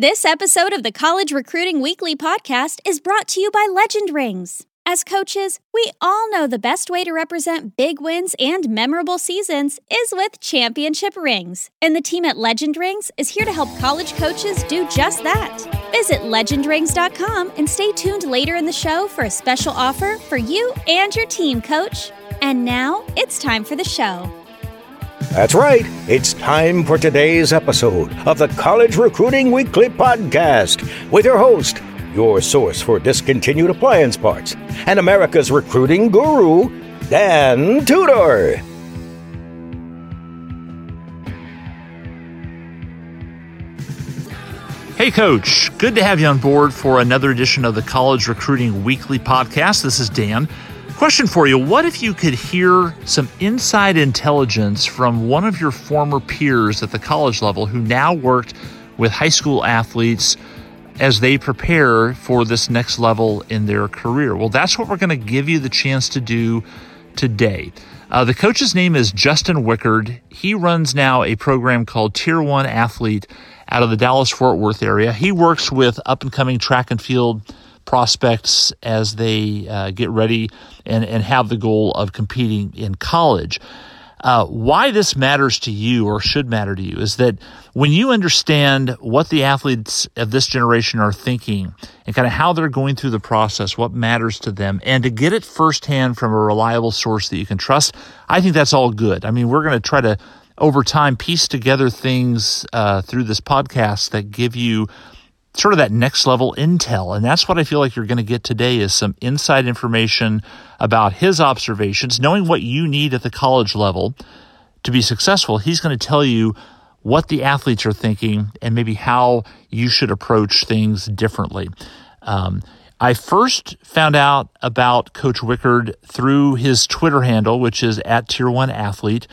This episode of the College Recruiting Weekly podcast is brought to you by Legend Rings. As coaches, we all know the best way to represent big wins and memorable seasons is with championship rings. And the team at Legend Rings is here to help college coaches do just that. Visit legendrings.com and stay tuned later in the show for a special offer for you and your team, coach. And now it's time for the show. That's right. It's time for today's episode of the College Recruiting Weekly Podcast with your host, your source for discontinued appliance parts, and America's recruiting guru, Dan Tudor. Hey, Coach. Good to have you on board for another edition of the College Recruiting Weekly Podcast. This is Dan. Question for you What if you could hear some inside intelligence from one of your former peers at the college level who now worked with high school athletes as they prepare for this next level in their career? Well, that's what we're going to give you the chance to do today. Uh, the coach's name is Justin Wickard. He runs now a program called Tier 1 Athlete out of the Dallas Fort Worth area. He works with up and coming track and field prospects as they uh, get ready and, and have the goal of competing in college. Uh, why this matters to you or should matter to you is that when you understand what the athletes of this generation are thinking and kind of how they're going through the process, what matters to them, and to get it firsthand from a reliable source that you can trust, I think that's all good. I mean, we're going to try to over time piece together things uh, through this podcast that give you sort of that next level intel. And that's what I feel like you're going to get today is some inside information about his observations, knowing what you need at the college level to be successful. He's going to tell you what the athletes are thinking and maybe how you should approach things differently. Um, I first found out about Coach Wickard through his Twitter handle, which is at Tier One Athlete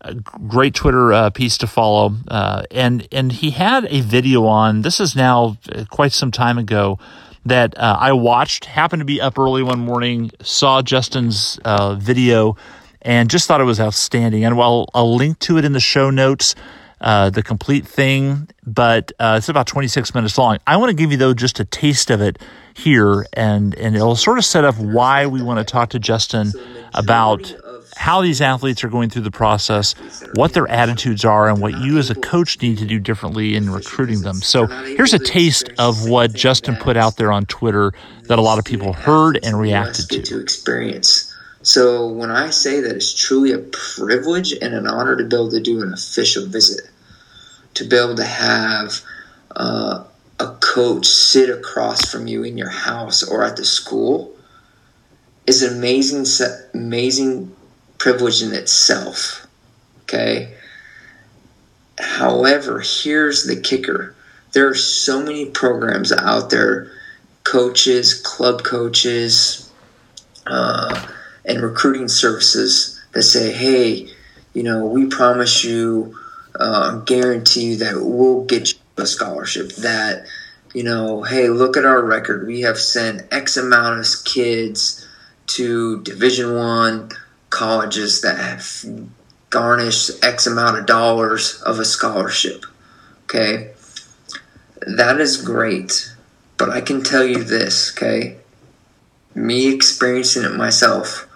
a great Twitter uh, piece to follow. Uh, and and he had a video on. This is now uh, quite some time ago that uh, I watched. Happened to be up early one morning, saw Justin's uh, video, and just thought it was outstanding. And while I'll link to it in the show notes. Uh, the complete thing, but it's about 26 minutes long. I want to give you though just a taste of it here, and and it'll sort of set up why we want to talk to Justin about how these athletes are going through the process, what their attitudes are, and what you as a coach need to do differently in recruiting them. So here's a taste of what Justin put out there on Twitter that a lot of people heard and reacted to. to experience. So when I say that it's truly a privilege and an honor to be able to do an official visit, to be able to have uh, a coach sit across from you in your house or at the school is an amazing, amazing privilege in itself. Okay? However, here's the kicker there are so many programs out there coaches, club coaches, uh, and recruiting services that say, hey, you know, we promise you, uh, guarantee you that we'll get you a scholarship. That, you know, hey, look at our record. We have sent X amount of kids to Division One, colleges that have garnished X amount of dollars of a scholarship. Okay? That is great. But I can tell you this, okay? Me experiencing it myself,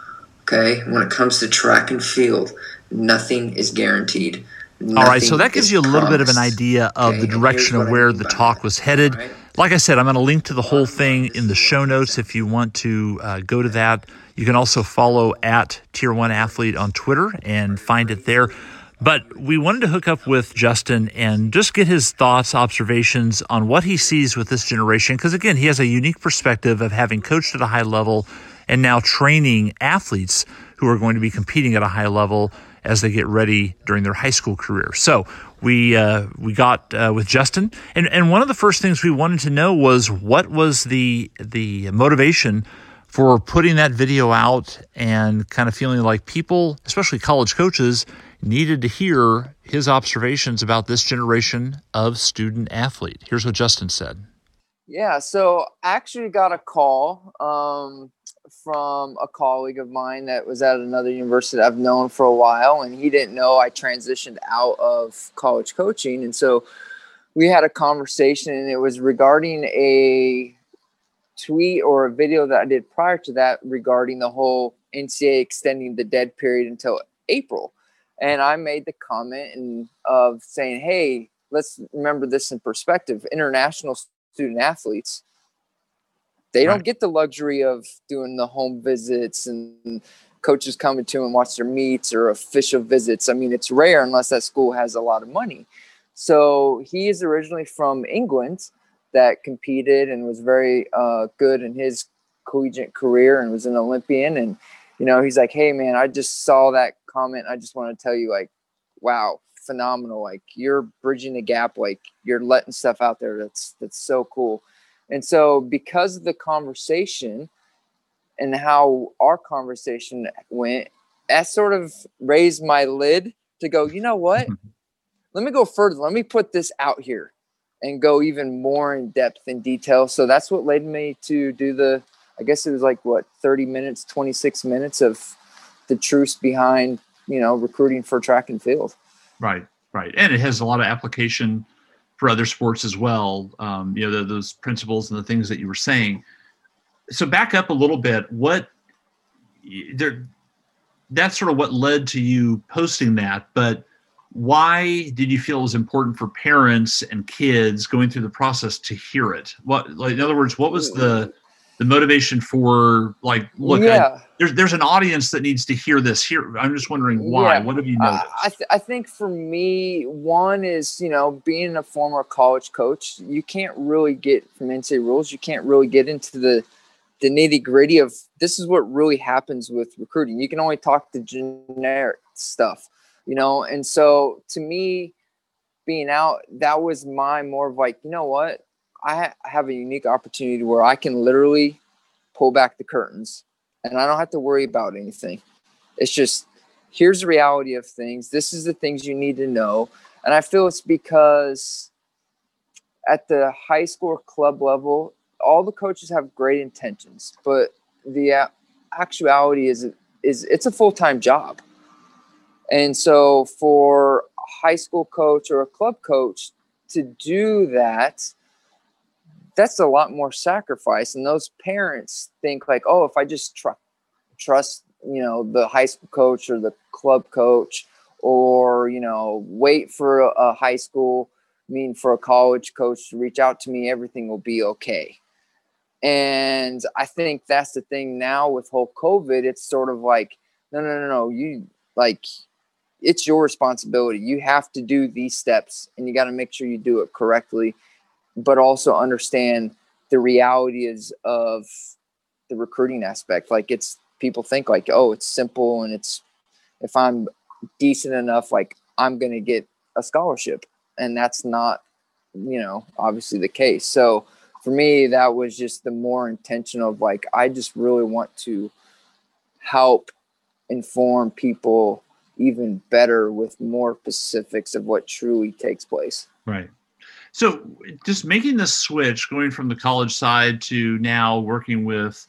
okay? When it comes to track and field, nothing is guaranteed. Nothing All right, so that gives you a little bit of an idea of okay? the direction of where the talk that. was headed. Right? Like I said, I'm going to link to the whole thing in the show notes if you want to uh, go to that. You can also follow at Tier 1 Athlete on Twitter and find it there. But we wanted to hook up with Justin and just get his thoughts, observations on what he sees with this generation. Because again, he has a unique perspective of having coached at a high level and now training athletes who are going to be competing at a high level as they get ready during their high school career. So we uh, we got uh, with Justin, and and one of the first things we wanted to know was what was the the motivation for putting that video out and kind of feeling like people, especially college coaches, needed to hear his observations about this generation of student athlete. Here's what Justin said. Yeah, so I actually got a call um, from a colleague of mine that was at another university I've known for a while, and he didn't know I transitioned out of college coaching. And so we had a conversation and it was regarding a tweet or a video that I did prior to that regarding the whole NCAA extending the dead period until April. And I made the comment and of saying, hey, let's remember this in perspective. International student athletes, they right. don't get the luxury of doing the home visits and coaches coming to and watch their meets or official visits. I mean, it's rare unless that school has a lot of money. So he is originally from England that competed and was very uh, good in his collegiate career and was an Olympian. And, you know, he's like, hey, man, I just saw that comment. I just want to tell you, like, wow, phenomenal. Like, you're bridging the gap. Like, you're letting stuff out there. That's, that's so cool. And so, because of the conversation and how our conversation went, that sort of raised my lid to go, you know what? Let me go further. Let me put this out here and go even more in depth and detail. So that's what led me to do the, I guess it was like what, 30 minutes, 26 minutes of the truths behind, you know, recruiting for track and field. Right, right. And it has a lot of application for other sports as well. Um, you know, the, those principles and the things that you were saying. So back up a little bit. What there, that's sort of what led to you posting that. But why did you feel it was important for parents and kids going through the process to hear it? What, like, in other words, what was the the motivation for like, look, yeah. I, there's there's an audience that needs to hear this. Here, I'm just wondering why. Yeah. What have you noticed? Uh, I th- I think for me, one is you know being a former college coach, you can't really get from NCAA rules. You can't really get into the the nitty gritty of this is what really happens with recruiting. You can only talk the generic stuff you know? And so to me being out that was my more of like you know what? I ha- have a unique opportunity where i can literally pull back the curtains and i don't have to worry about anything. It's just here's the reality of things. This is the things you need to know. And i feel it's because at the high school club level all the coaches have great intentions but the actuality is is it's a full-time job and so for a high school coach or a club coach to do that, that's a lot more sacrifice. And those parents think like, oh, if I just tr- trust, you know, the high school coach or the club coach, or you know, wait for a, a high school, I mean, for a college coach to reach out to me, everything will be okay. And I think that's the thing now with whole COVID. It's sort of like, no, no, no, no. You like it's your responsibility. You have to do these steps and you got to make sure you do it correctly, but also understand the reality is of the recruiting aspect. Like it's people think like, oh, it's simple and it's if I'm decent enough, like I'm gonna get a scholarship. And that's not, you know, obviously the case. So for me, that was just the more intentional of like I just really want to help inform people even better with more specifics of what truly takes place. Right. So, just making the switch, going from the college side to now working with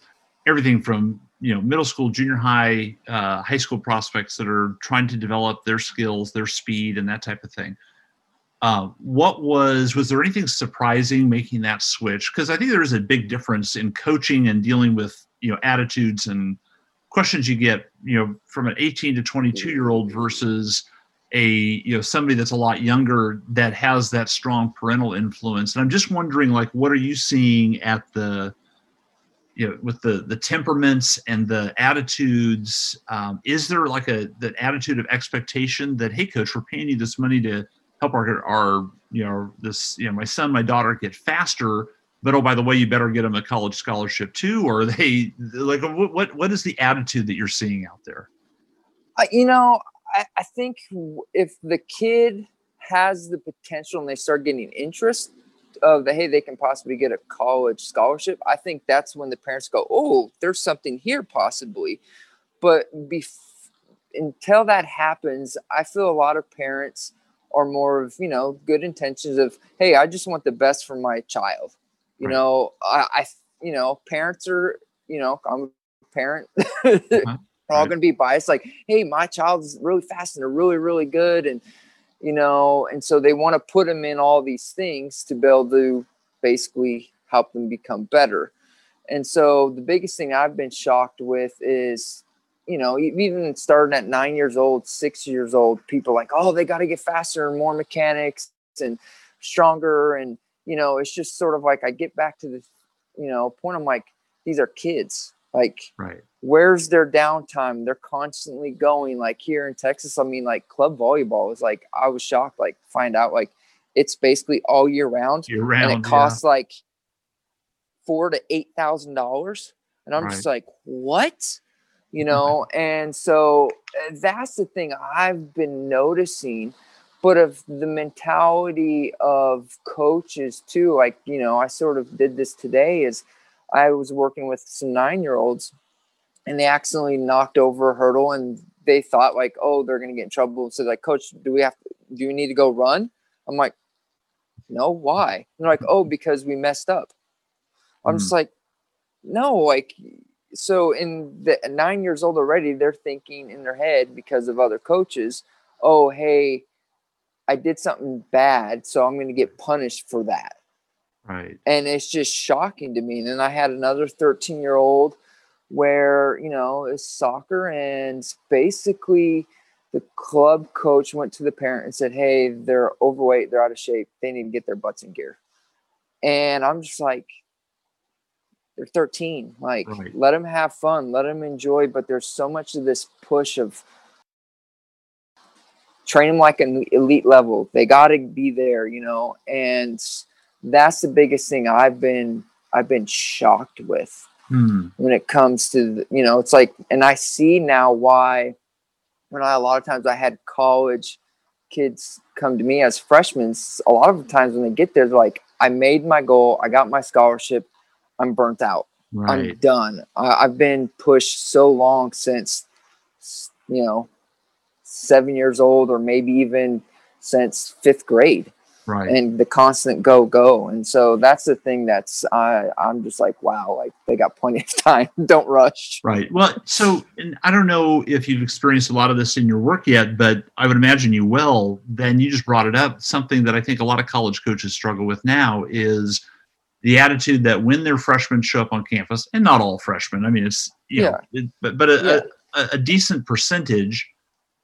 everything from you know middle school, junior high, uh, high school prospects that are trying to develop their skills, their speed, and that type of thing. Uh, what was was there anything surprising making that switch? Because I think there is a big difference in coaching and dealing with you know attitudes and questions you get, you know, from an 18 to 22 year old versus a you know somebody that's a lot younger that has that strong parental influence. And I'm just wondering, like, what are you seeing at the you know with the the temperaments and the attitudes um, is there like a that attitude of expectation that hey coach we're paying you this money to help our our you know this you know my son my daughter get faster but oh, by the way, you better get them a college scholarship too, or they like what what is the attitude that you're seeing out there? Uh, you know, I, I think if the kid has the potential and they start getting interest of the hey, they can possibly get a college scholarship, I think that's when the parents go, oh, there's something here possibly. But bef- until that happens, I feel a lot of parents are more of you know good intentions of hey, I just want the best for my child you right. know, I, I, you know, parents are, you know, I'm a parent. uh-huh. all right. going to be biased. Like, hey, my child is really fast and they're really, really good, and you know, and so they want to put them in all these things to be able to basically help them become better. And so the biggest thing I've been shocked with is, you know, even starting at nine years old, six years old, people like, oh, they got to get faster and more mechanics and stronger. And, you know, it's just sort of like I get back to the, you know, point. I'm like, these are kids. Like, right. where's their downtime? They're constantly going. Like here in Texas, I mean, like club volleyball is like, I was shocked, like, find out like it's basically all year round. Year round. And it costs yeah. like four to eight thousand dollars. And I'm right. just like, what? You know, and so uh, that's the thing I've been noticing but of the mentality of coaches too like you know i sort of did this today is i was working with some nine year olds and they accidentally knocked over a hurdle and they thought like oh they're to get in trouble. So like coach do we have to, do we need to go run? I'm like no why? And they're like oh because we messed up. I'm mm. just like no like so in the nine years old already they're thinking in their head because of other coaches oh hey I did something bad, so I'm going to get punished for that. Right. And it's just shocking to me. And then I had another 13 year old where, you know, it's soccer and basically the club coach went to the parent and said, Hey, they're overweight, they're out of shape, they need to get their butts in gear. And I'm just like, they're 13. Like, right. let them have fun, let them enjoy. But there's so much of this push of, train them like an elite level. They got to be there, you know, and that's the biggest thing I've been I've been shocked with hmm. when it comes to you know it's like, and I see now why when I a lot of times I had college kids come to me as freshmen. A lot of the times when they get there, they're like, I made my goal, I got my scholarship, I'm burnt out. Right. I'm done. I, I've been pushed so long since, you know, seven years old or maybe even since fifth grade. Right. And the constant go go. And so that's the thing that's i i'm just like wow like they got plenty of time. Don't rush. Right. Well so and i don't know if you've experienced a lot of this in your work yet but i would imagine you will. Then you just brought it up. Something that i think a lot of college coaches struggle with now is the attitude that when their freshmen show up on campus and not all freshmen i mean it's you yeah. know it, but but a, yeah. a, a decent percentage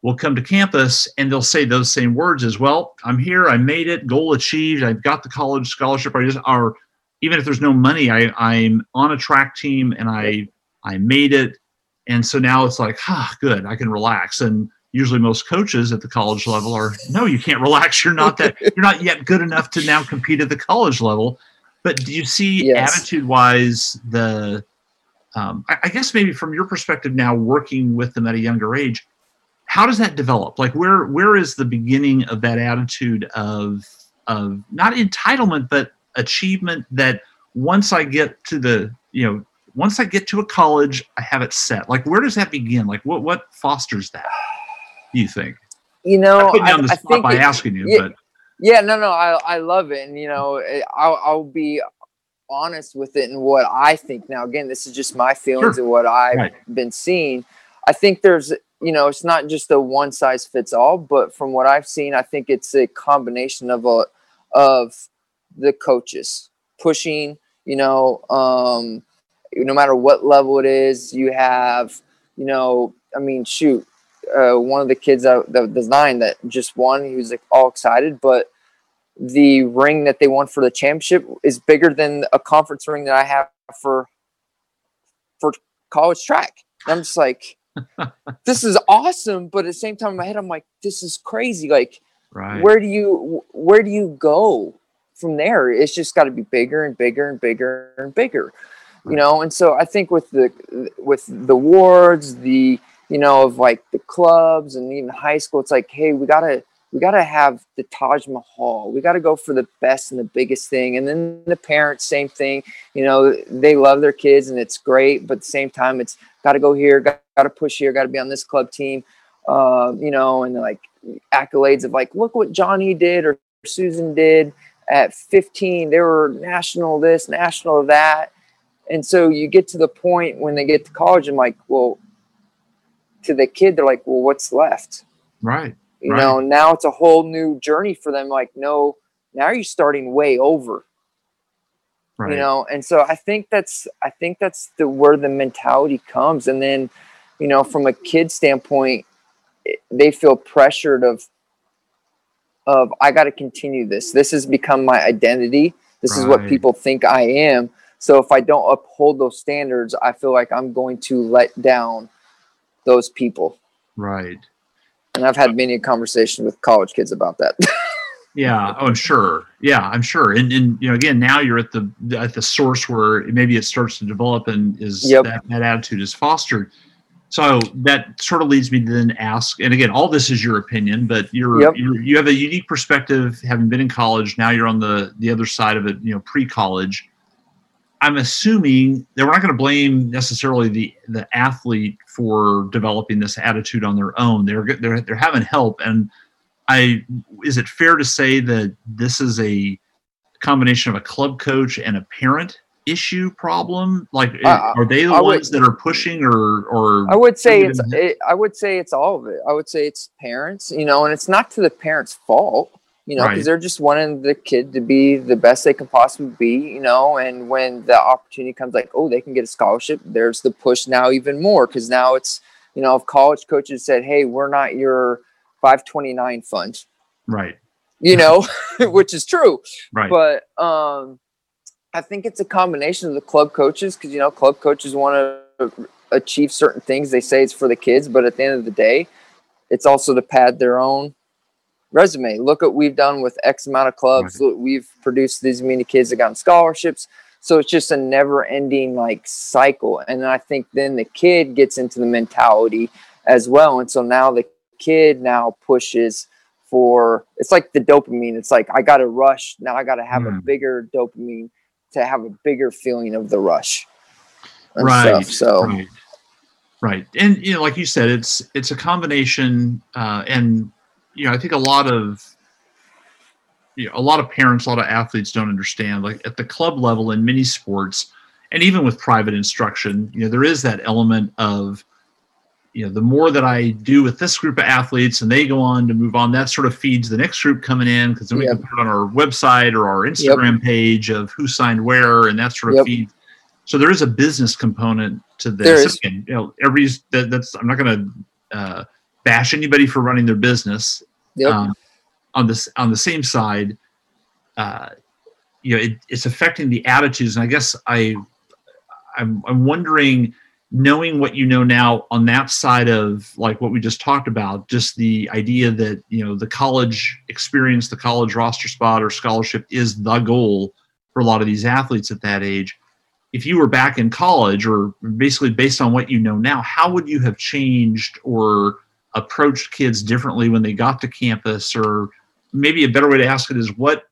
will come to campus and they'll say those same words as well. I'm here. I made it. Goal achieved. I've got the college scholarship. I just are even if there's no money, I, I'm on a track team and I I made it. And so now it's like, ah, good. I can relax. And usually most coaches at the college level are no, you can't relax. You're not that you're not yet good enough to now compete at the college level. But do you see yes. attitude wise the um, I, I guess maybe from your perspective now working with them at a younger age, how does that develop? Like where where is the beginning of that attitude of of not entitlement but achievement that once i get to the you know once i get to a college i have it set? Like where does that begin? Like what what fosters that you think? You know i put you on the I, spot I by it, asking you yeah, but yeah no no i i love it and you know i'll, I'll be honest with it and what i think. Now again this is just my feelings sure. and what i've right. been seeing. I think there's you know, it's not just a one size fits all, but from what I've seen, I think it's a combination of a, of the coaches pushing, you know, um, no matter what level it is, you have, you know, I mean, shoot, uh, one of the kids that was nine that just won, he was like all excited, but the ring that they won for the championship is bigger than a conference ring that I have for for college track. I'm just like, this is awesome but at the same time in my head i'm like this is crazy like right. where do you where do you go from there it's just got to be bigger and bigger and bigger and bigger right. you know and so i think with the with the wards the you know of like the clubs and even high school it's like hey we gotta we got to have the Taj Mahal. We got to go for the best and the biggest thing. And then the parents, same thing. You know, they love their kids and it's great, but at the same time, it's got to go here, got, got to push here, got to be on this club team. Uh, you know, and like accolades of like, look what Johnny did or Susan did at 15. They were national this, national that. And so you get to the point when they get to college, and like, well, to the kid, they're like, well, what's left? Right You Right. know, now it's a whole new journey for them. Like, no, now you're starting way over. Right. You know, and so I think that's I think that's the where the mentality comes. And then, you know, from a kid standpoint, they feel pressured of of I got to continue this. This has become my identity. This is what people think I am. So if I don't uphold those standards, I feel like I'm going to let down those people. right. And I've had many conversations with college kids about that. Yeah. Oh, I'm sure. Yeah, I'm sure. And and you know, again, now you're at the at the source where maybe it starts to develop and is Yep. that, that attitude is fostered. So that sort of leads me to then ask, and again, all this is your opinion, but you're, Yep. you're you have a unique perspective, having been in college. Now you're on the the other side of it, you know, pre-college. I'm assuming that we're not going to blame necessarily the the athlete for developing this attitude on their own. They're they're they're having help, and I is it fair to say that this is a combination of a club coach and a parent issue problem? Like, Uh, are they the I would- ones that are pushing, or or I would say it's it it, I would say it's all of it. I would say it's parents, you know, and it's not to the parents' fault, you know, because Right. they're just wanting the kid to be the best they can possibly be, you know, and when the opportunity comes like, oh, they can get a scholarship, there's the push now even more because now it's, you know, if college coaches said, hey, we're not your 529 fund, right, you know, which is true. right, But um, I think it's a combination of the club coaches because you know club coaches want to achieve certain things. They say it's for the kids, but at the end of the day, it's also to pad their own resume. Look what we've done with X amount of clubs. Look, we've produced these many kids that got scholarships. So it's just a never-ending like cycle. And I think then the kid gets into the mentality as well. And so now the kid now pushes for it's like the dopamine. It's like I got to rush now. I got to have a Mm. bigger dopamine to have a bigger feeling of the rush. right, stuff. So right, right. And you know, like you said, it's it's a combination, uh, and you know, I think a lot of you know, a lot of parents, a lot of athletes don't understand. Like at the club level in many sports, and even with private instruction, you know, there is that element of you know, the more that I do with this group of athletes and they go on to move on, that sort of feeds the next group coming in because then we Yep. can put it on our website or our Instagram page of who signed where and that sort of Yep. feeds. So there is a business component to this. There is. Again, you know, every that, that's I'm not going to uh, bash anybody for running their business. Yep. Um, on this on the same side, uh, you know, it, it's affecting the attitudes, and I guess I I'm, I'm wondering knowing what you know now on that side of like what we just talked about just the idea that you know the college experience the college roster spot or scholarship is the goal for a lot of these athletes at that age if you were back in college or basically based on what you know now how would you have changed or approached kids differently when they got to campus or maybe a better way to ask it is what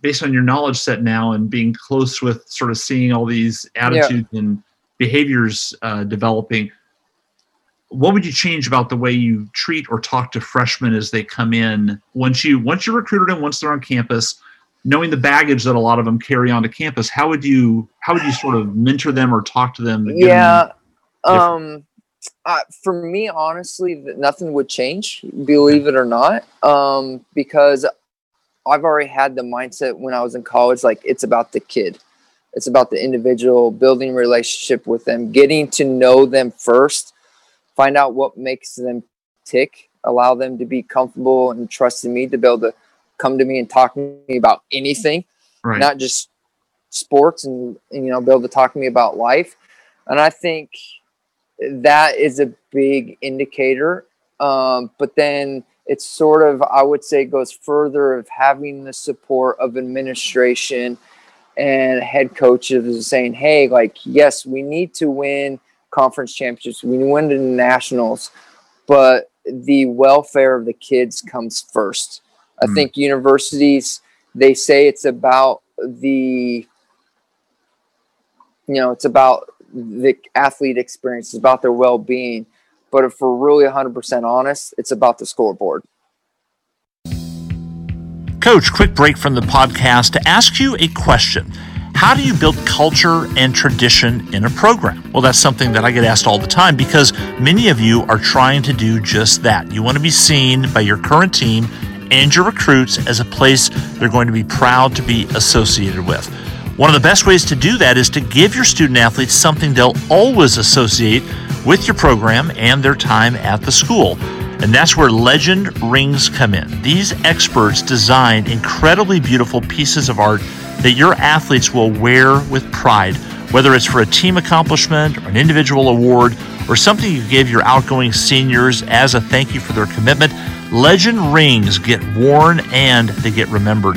based on your knowledge set now and being close with sort of seeing all these attitudes and behaviors uh, developing what would you change about the way you treat or talk to freshmen as they come in once you once you're recruited them once they're on campus knowing the baggage that a lot of them carry onto campus how would you how would you sort of mentor them or talk to them give them- yeah um uh, for me honestly nothing would change believe it or not um because i've already had the mindset when i was in college like it's about the kid. It's about the individual building relationship with them getting to know them first find out what makes them tick allow them to be comfortable and trust in me to be able to come to me and talk to me about anything right. not just sports and, and you know be able to talk to me about life. And i think that is a big indicator. Um, but then it's sort of i would say goes further of having the support of administration and head coaches saying hey like yes we need to win conference championships. We need to win the nationals but the welfare of the kids comes first. I Mm. think universities they say it's about the you know it's about the athlete experience it's about their well-being but if we're really 100% honest it's about the scoreboard Coach, quick break from the podcast to ask you a question. How do you build culture and tradition in a program? Well, that's something that I get asked all the time because many of you are trying to do just that. You want to be seen by your current team and your recruits as a place they're going to be proud to be associated with. One of the best ways to do that is to give your student athletes something they'll always associate with your program and their time at the school. And that's where legend rings come in. These experts design incredibly beautiful pieces of art that your athletes will wear with pride, whether it's for a team accomplishment or an individual award or something you give your outgoing seniors as a thank you for their commitment. Legend rings get worn and they get remembered.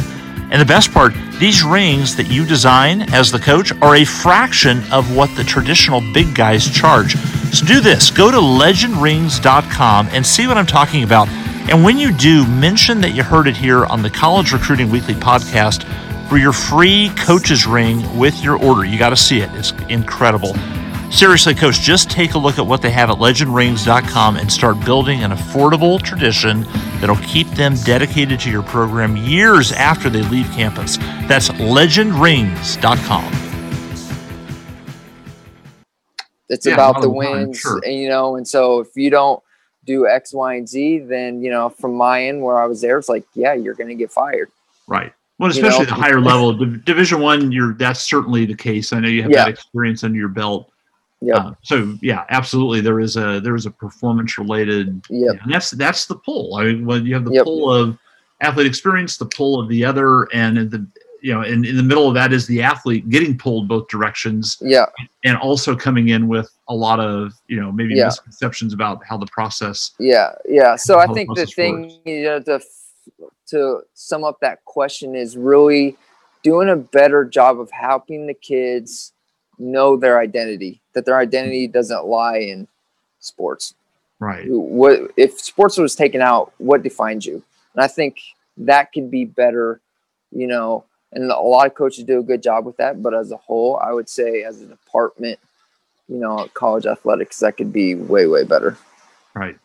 And the best part, these rings that you design as the coach are a fraction of what the traditional big guys charge. So do this go to legendrings.com and see what I'm talking about. And when you do, mention that you heard it here on the College Recruiting Weekly podcast for your free coach's ring with your order. You got to see it, it's incredible. Seriously, coach, just take a look at what they have at legendrings.com and start building an affordable tradition that'll keep them dedicated to your program years after they leave campus. That's legendrings.com. It's yeah, about the wins, sure. and you know, and so if you don't do X, Y, and Z, then you know, from my end where I was there, it's like, yeah, you're going to get fired. Right. Well, especially you know? the higher level, Division One, you're that's certainly the case. I know you have yeah. that experience under your belt. Yeah. Uh, so yeah, absolutely. There is a there is a performance related. Yeah. And that's that's the pull. I mean, when you have the yep. pull of athlete experience, the pull of the other, and the you know, in, in the middle of that is the athlete getting pulled both directions. Yeah. And also coming in with a lot of you know maybe yeah. misconceptions about how the process. Yeah. Yeah. So I think the, the thing works. you know to to sum up that question is really doing a better job of helping the kids know their identity, that their identity doesn't lie in sports. Right. What if sports was taken out, what defines you? And I think that could be better, you know, and a lot of coaches do a good job with that, but as a whole, I would say as a department, you know, college athletics, that could be way, way better. Right.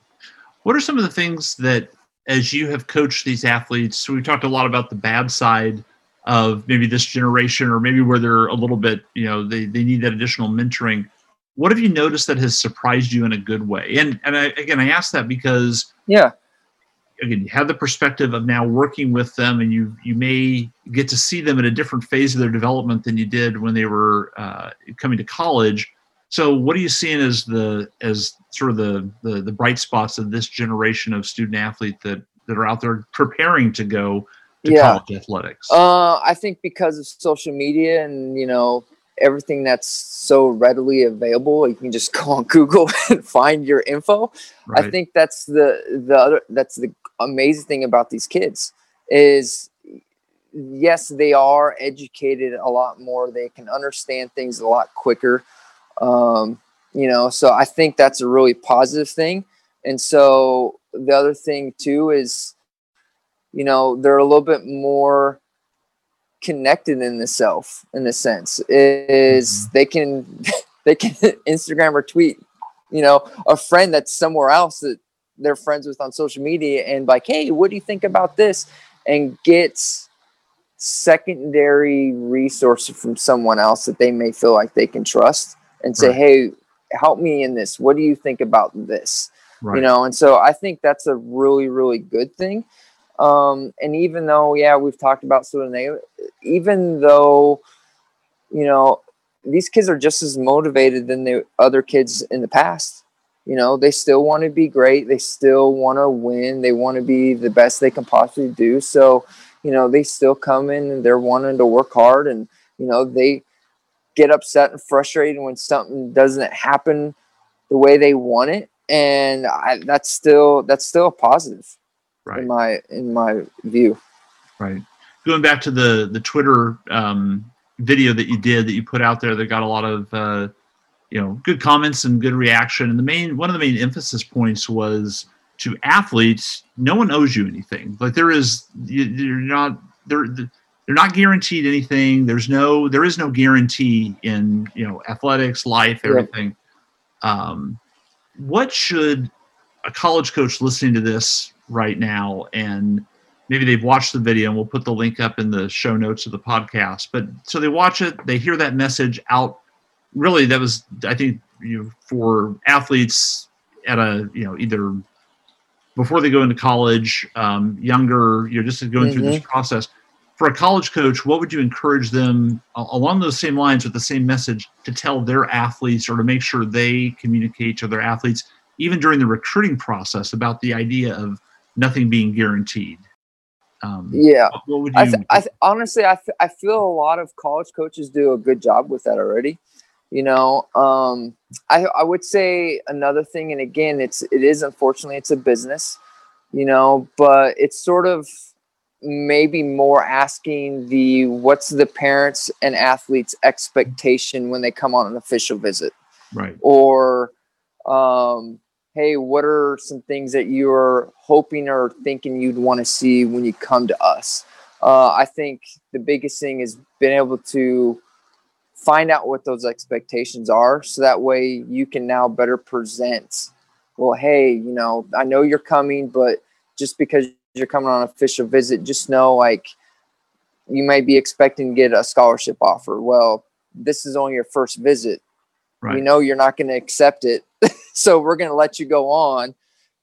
What are some of the things that as you have coached these athletes, we talked a lot about the bad side of maybe this generation or maybe where they're a little bit you know they, they need that additional mentoring. What have you noticed that has surprised you in a good way? And and I, again i ask that because yeah. again you have the perspective of now working with them and you you may get to see them at a different phase of their development than you did when they were uh, coming to college. So what are you seeing as the as sort of the, the the bright spots of this generation of student athlete that that are out there preparing to go to yeah. college athletics? Uh, I think because of social media and you know everything that's so readily available, you can just go on Google and find your info. Right. I think that's the the other that's the amazing thing about these kids is yes they are educated a lot more they can understand things a lot quicker um, you know so i think that's a really positive thing and so the other thing too is you know they're a little bit more connected in the self in a sense is mm-hmm. they can they can instagram or tweet you know a friend that's somewhere else that they're friends with on social media and like hey what do you think about this and gets secondary resources from someone else that they may feel like they can trust and say right. hey help me in this what do you think about this right. you know and so i think that's a really really good thing um, and even though, yeah, we've talked about of even though, you know, these kids are just as motivated than the other kids in the past. You know, they still want to be great. They still want to win. They want to be the best they can possibly do. So, you know, they still come in and they're wanting to work hard and, you know, they get upset and frustrated when something doesn't happen the way they want it. And I, that's still, that's still a positive right. in my in my view. Right. Going back to the the Twitter um, video that you did that you put out there that got a lot of uh, you know good comments and good reaction. And the main one of the main emphasis points was to athletes. No one owes you anything. Like there is you're not they're they're not guaranteed anything. There's no there is no guarantee in you know athletics, life, everything. Um, what should a college coach listening to this right now and maybe they've watched the video and we'll put the link up in the show notes of the podcast but so they watch it they hear that message out really that was i think you know, for athletes at a you know either before they go into college um, younger you're just going mm-hmm. through this mm-hmm. process for a college coach what would you encourage them along those same lines with the same message to tell their athletes or to make sure they communicate to their athletes even during the recruiting process about the idea of nothing being guaranteed um, yeah, you? I, th- I th- honestly, I, th- I feel a lot of college coaches do a good job with that already. You know, um, I I would say another thing, and again, it's it is unfortunately it's a business, you know, but it's sort of maybe more asking the what's the parents and athletes expectation when they come on an official visit right or um, hey, what are some things that you're hoping or thinking you'd want to see when you come to us? Uh, I think the biggest thing is being able to find out what those expectations are so that way you can now better present well hey you know i know you're coming but just because you're coming on an official visit just know like you may be expecting to get a scholarship offer well this is only your first visit right. we know you're not going to accept it so we're going to let you go on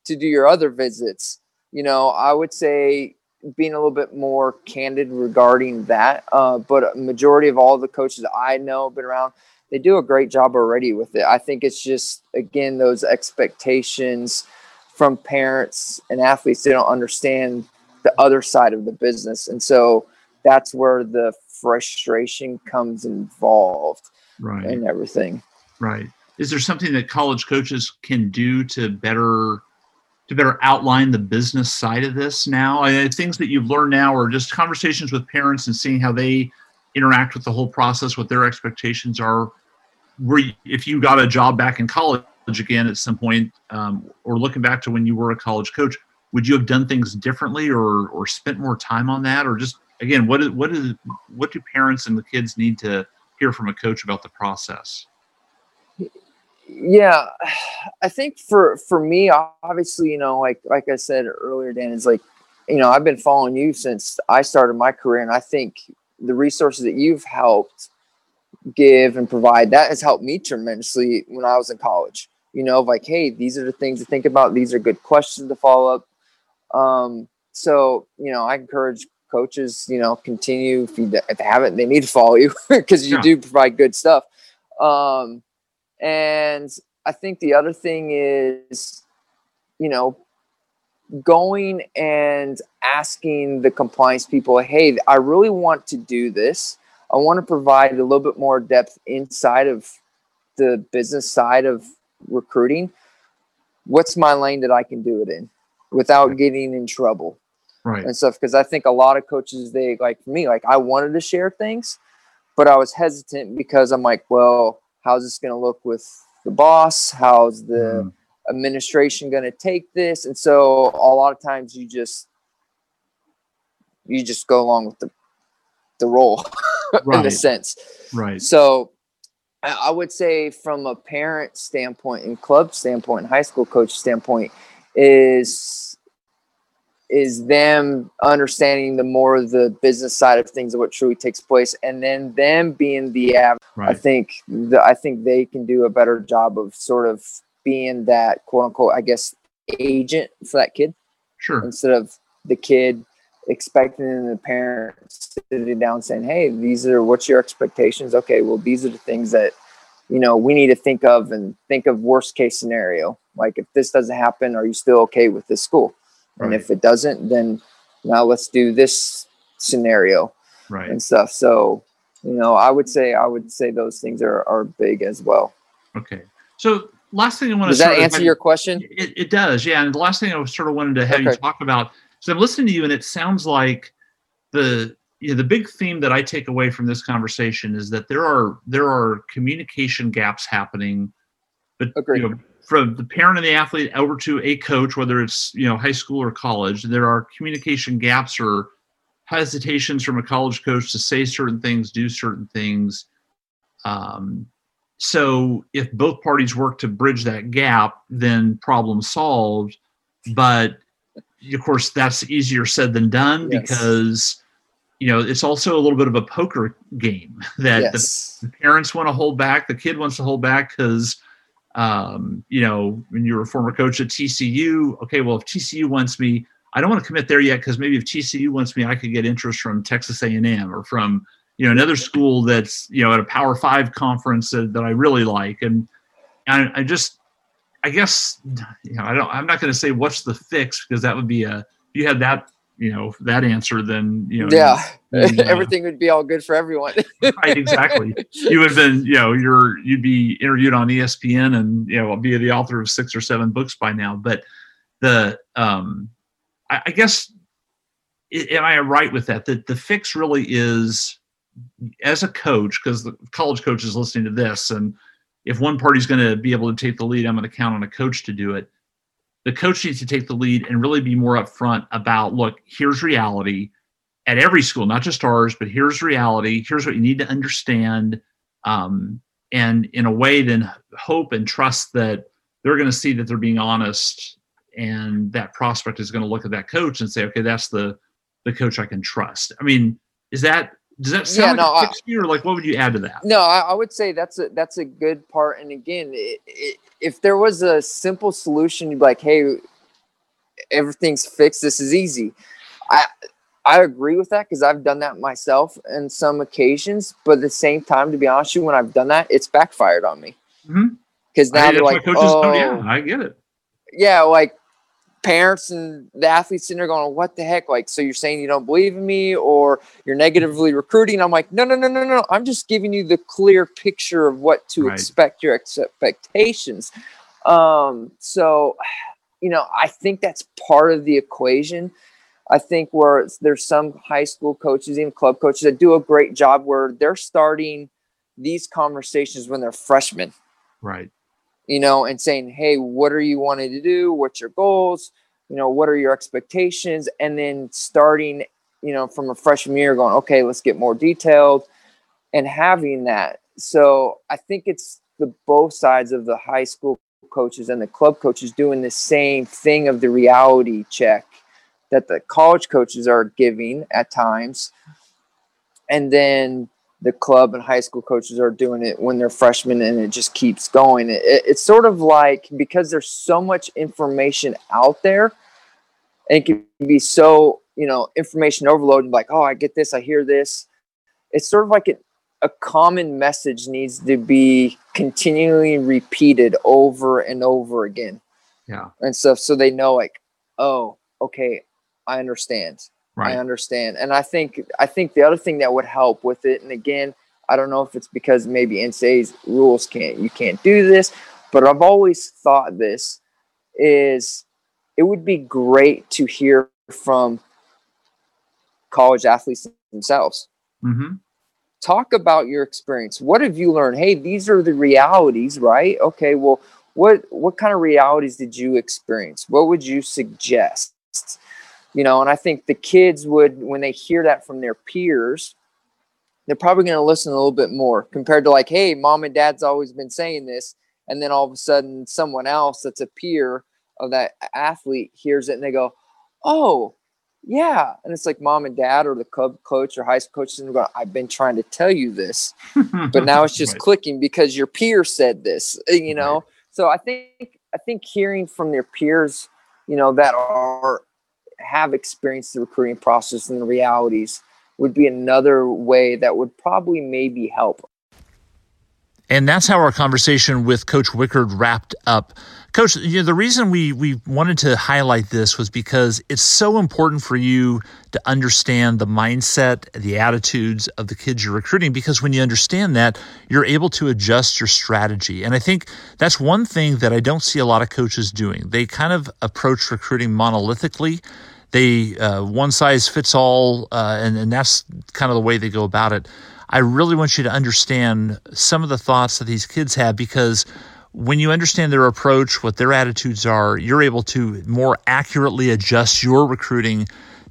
to do your other visits. You know i would say being a little bit more candid regarding that uh, but a majority of all the coaches i know been around they do a great job already with it. I think it's just again those expectations from parents and athletes they don't understand the other side of the business. And so that's where the frustration comes involved right. and everything. Right is there something that college coaches can do to better to better outline the business side of this now? I, things that you've learned now or just conversations with parents and seeing how they interact with the whole process what their expectations are. Were you, if you got a job back in college again at some point um, or looking back to when you were a college coach would you have done things differently or or spent more time on that? Or just again what is what is what do parents and the kids need to hear from a coach about the process yeah i think for for me obviously you know like like i said earlier dan is like you know i've been following you since i started my career and i think the resources that you've helped give and provide that has helped me tremendously when i was in college. You know like hey these are the things to think about. These are good questions to follow up. Um so you know i encourage coaches you know continue if, you, if they haven't they need to follow you because you yeah. do provide good stuff. Um and I think the other thing is, you know, going and asking the compliance people, hey, I really want to do this. I want to provide a little bit more depth inside of the business side of recruiting. What's my lane that I can do it in without getting in trouble? Right. And stuff. Because I think a lot of coaches, they like me, like I wanted to share things, but I was hesitant because I'm like, well, how's this going to look with the boss how's the mm. administration going to take this and so a lot of times you just you just go along with the the role right. in a sense right so i would say from a parent standpoint and club standpoint and high school coach standpoint is is them understanding the more of the business side of things of what truly takes place and then them being the app right. i think the, i think they can do a better job of sort of being that quote unquote i guess agent for that kid sure. instead of the kid expecting the parents sitting down saying hey these are what's your expectations okay well these are the things that you know we need to think of and think of worst case scenario. Like if this doesn't happen are you still okay with this school Right. And if it doesn't, then now let's do this scenario right. and stuff. So, you know, I would say I would say those things are, are big as well. Okay. So last thing I want does to does that answer your question? It, it, does, yeah. And the last thing I sort of wanted to have okay. you talk about. So I'm listening to you, and it sounds like the you know, the big theme that I take away from this conversation is that there are there are communication gaps happening, but Agreed. you know, from the parent and the athlete over to a coach, whether it's you know high school or college, there are communication gaps or hesitations from a college coach to say certain things, do certain things. Um, so if both parties work to bridge that gap, then problem solved. But of course, that's easier said than done yes. because you know it's also a little bit of a poker game that yes. the, the, parents want to hold back, the kid wants to hold back because um, you know when you're a former coach at TCU, okay, well if TCU wants me, I don't want to commit there yet because maybe if TCU wants me, I could get interest from Texas A&M or from you know another school that's you know at a Power Five conference that, that I really like, and I, I just I guess you know I don't I'm not going to say what's the fix because that would be a you had that you know that answer then you know yeah. uh, everything would be all good for everyone. Right exactly. You would have been you know you're you'd be interviewed on espn and you know I'll be the author of six or seven books by now. But the um i, I guess am i right with that? That the fix really is as a coach because the college coach is listening to this and if one party's going to be able to take the lead i'm going to count on a coach to do it the coach needs to take the lead and really be more upfront about look here's reality at every school not just ours but here's reality. Here's what you need to understand. Um, and in a way then hope and trust that they're going to see that they're being honest and that prospect is going to look at that coach and say okay that's the the coach i can trust. I mean is that does that sound yeah, no, like I, or like what would you add to that? No, I, I, would say that's a that's a good part. And again, it, it, if there was a simple solution, you'd be like, "Hey, everything's fixed. This is easy." I I agree with that because I've done that myself in some occasions. But at the same time, to be honest with you, when I've done that, it's backfired on me. Because mm-hmm. now I, they're like, "Oh, yeah, I get it." Yeah, like parents and the athletes sitting there going, "What the heck?" Like, so you're saying you don't believe in me, or you're negatively recruiting? I'm like, no, no, no, no, no. I'm just giving you the clear picture of what to right. expect, your expectations. Um, so, you know, I think that's part of the equation. I think where there's some high school coaches, even club coaches, that do a great job where they're starting these conversations when they're freshmen. Right you know, and saying, hey, what are you wanting to do? What's your goals? You know, what are your expectations? And then starting, you know, from a freshman year going, okay, let's get more detailed and having that. So I think it's the both sides of the high school coaches and the club coaches doing the same thing of the reality check that the college coaches are giving at times. And then the club and high school coaches are doing it when they're freshmen and it just keeps going. It, it's sort of like because there's so much information out there and it can be so, you know, information overload and like, oh, I get this, I hear this. It's sort of like it, a common message needs to be continually repeated over and over again. Yeah. And stuff. So they know like, oh, okay, I understand. Right. I understand. And I think I think the other thing that would help with it, and again, I don't know if it's because maybe NCAA's rules can't you can't do this, but I've always thought this is it would be great to hear from college athletes themselves. Mm-hmm. Talk about your experience. What have you learned? Hey, these are the realities, right? Okay, well, what what kind of realities did you experience? What would you suggest? You know and i think the kids would when they hear that from their peers they're probably going to listen a little bit more compared to like hey mom and dad's always been saying this and then all of a sudden someone else that's a peer of that athlete hears it and they go oh yeah and it's like mom and dad or the club coach or high school coach and go i've been trying to tell you this but now it's just right. clicking because your peer said this eh, you know right. so i think i think hearing from their peers you know that are have experienced the recruiting process and the realities would be another way that would probably maybe help. And that's how our conversation with Coach Wickard wrapped up. Coach, you know, the reason we we wanted to highlight this was because it's so important for you to understand the mindset, the attitudes of the kids you're recruiting because when you understand that, you're able to adjust your strategy. And I think that's one thing that I don't see a lot of coaches doing. They kind of approach recruiting monolithically they uh, one size fits all, uh, and, and that's kind of the way they go about it. I really want you to understand some of the thoughts that these kids have because when you understand their approach, what their attitudes are, you're able to more accurately adjust your recruiting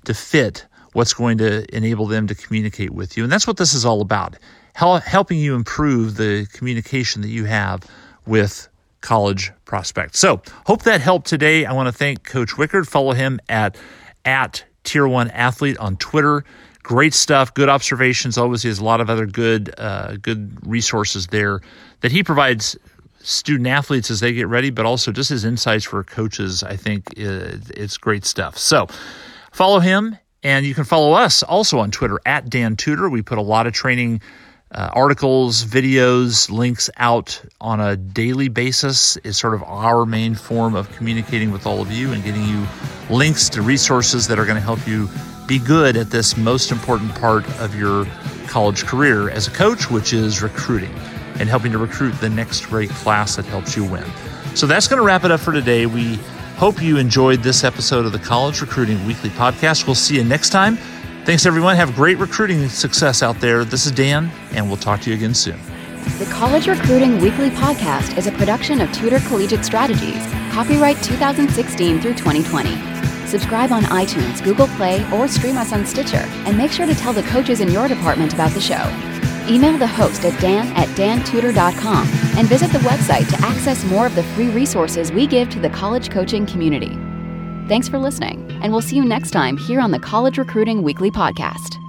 to fit what's going to enable them to communicate with you. And that's what this is all about helping you improve the communication that you have with college prospects. So, hope that helped today. I want to thank Coach Wickard. Follow him at at Tier One Athlete on Twitter. Great stuff, good observations. Always, he has a lot of other good uh, good resources there that he provides student athletes as they get ready, but also just his insights for coaches. I think it's great stuff. So, follow him. And you can follow us also on Twitter at Dan Tudor. We put a lot of training uh, articles, videos, links out on a daily basis is sort of our main form of communicating with all of you and getting you links to resources that are going to help you be good at this most important part of your college career as a coach, which is recruiting and helping to recruit the next great class that helps you win. So that's going to wrap it up for today. We hope you enjoyed this episode of the College Recruiting Weekly Podcast. We'll see you next time. Thanks, everyone. Have great recruiting success out there. This is Dan, and we'll talk to you again soon. The College Recruiting Weekly Podcast is a production of Tudor Collegiate Strategies, copyright 2016 through 2020. Subscribe on iTunes, Google Play, or stream us on Stitcher, and make sure to tell the coaches in your department about the show. Email the host at dan at dantudor.com and visit the website to access more of the free resources we give to the college coaching community. Thanks for listening, and we'll see you next time here on the College Recruiting Weekly Podcast.